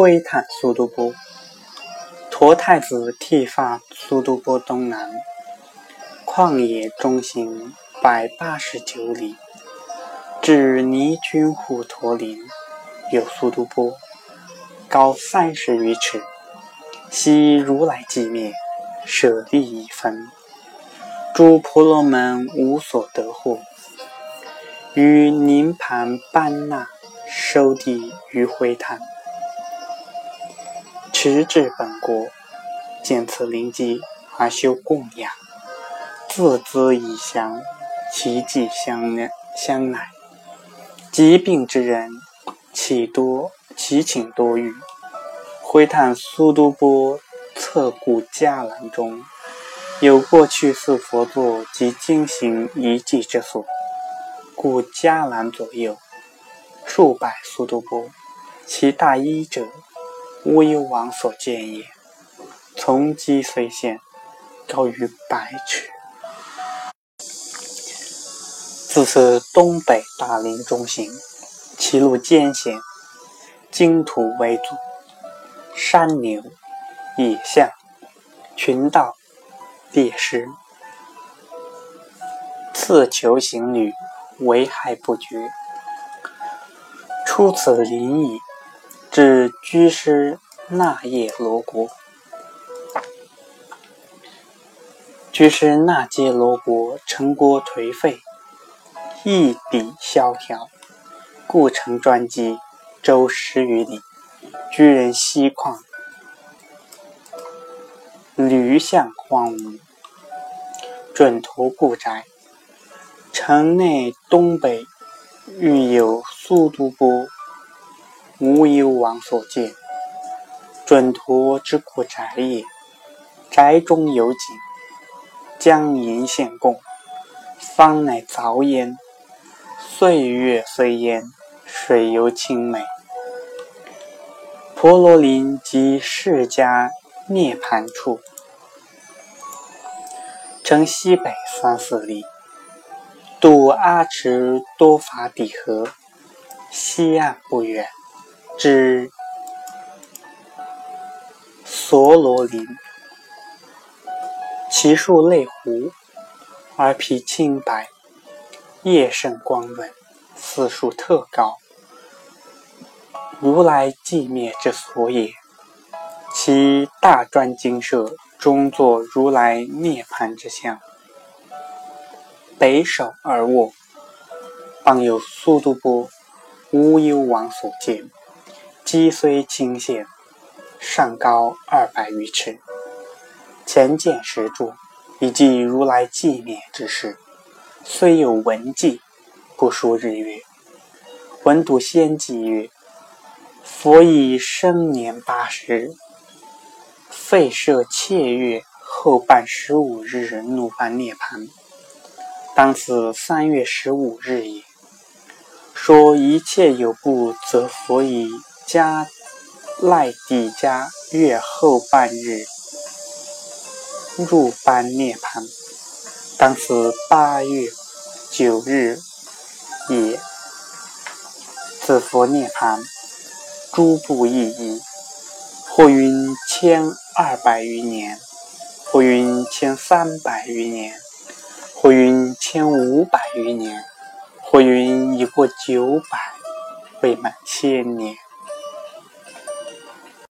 灰炭苏都波，托太子剃发苏都波东南，旷野中行百八十九里，至泥君户驼林，有苏都波，高三十余尺。昔如来寂灭，舍利已分，诸婆罗门无所得获。于宁盘班那收地于灰坛，持至本国，见此灵迹而修供养，自资以降，其迹相相乃。疾病之人，其多其请多欲。回探苏都波侧故伽蓝中，有过去四佛座及经行遗迹之所。故伽蓝左右数百苏都波，其大一者，乌幽王所建也。从击虽现，高于百尺。自此东北大林中行，其路艰险，荆土为阻，山牛、野象、群盗、猎食，刺求行旅。危害不绝，出此林矣，至居师那夜罗国。居师那揭罗国城国颓废，邑地萧条，故城专机，周十余里，居人稀旷，驴象荒芜，准图故宅。城内东北欲有苏都波，无幽王所建，准陀之故宅也。宅中有井，江银献贡，方乃凿焉。岁月虽焉，水尤清美。婆罗林即释迦涅盘处，城西北三四里。渡阿池多法底河，西岸不远，至梭罗林。其树类胡，而皮青白，叶甚光润，此树特高，如来寂灭之所也。其大专精舍中作如来涅盘之像。北首而卧，傍有苏度波乌幽王所建，基虽清现，上高二百余尺。前见石柱，以记如来寂灭之事。虽有文记，不说日月。文笃先记曰：佛以生年八十，废舍切月后半十五日怒半涅盘。当此三月十五日也。说一切有部，则佛以加赖底加月后半日入般涅盘。当时八月九日也。子佛涅盘，诸部意义，或云千二百余年，或云千三百余年。或云千五百余年，或云已过九百，未满千年。